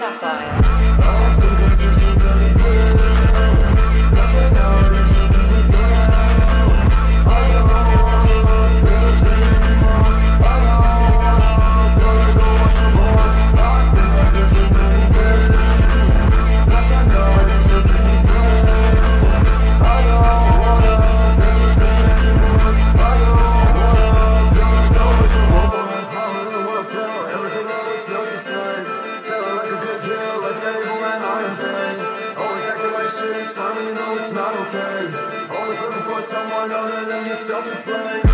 Sapphire. Shit is you know it's not okay. Always looking for someone other than yourself to blame.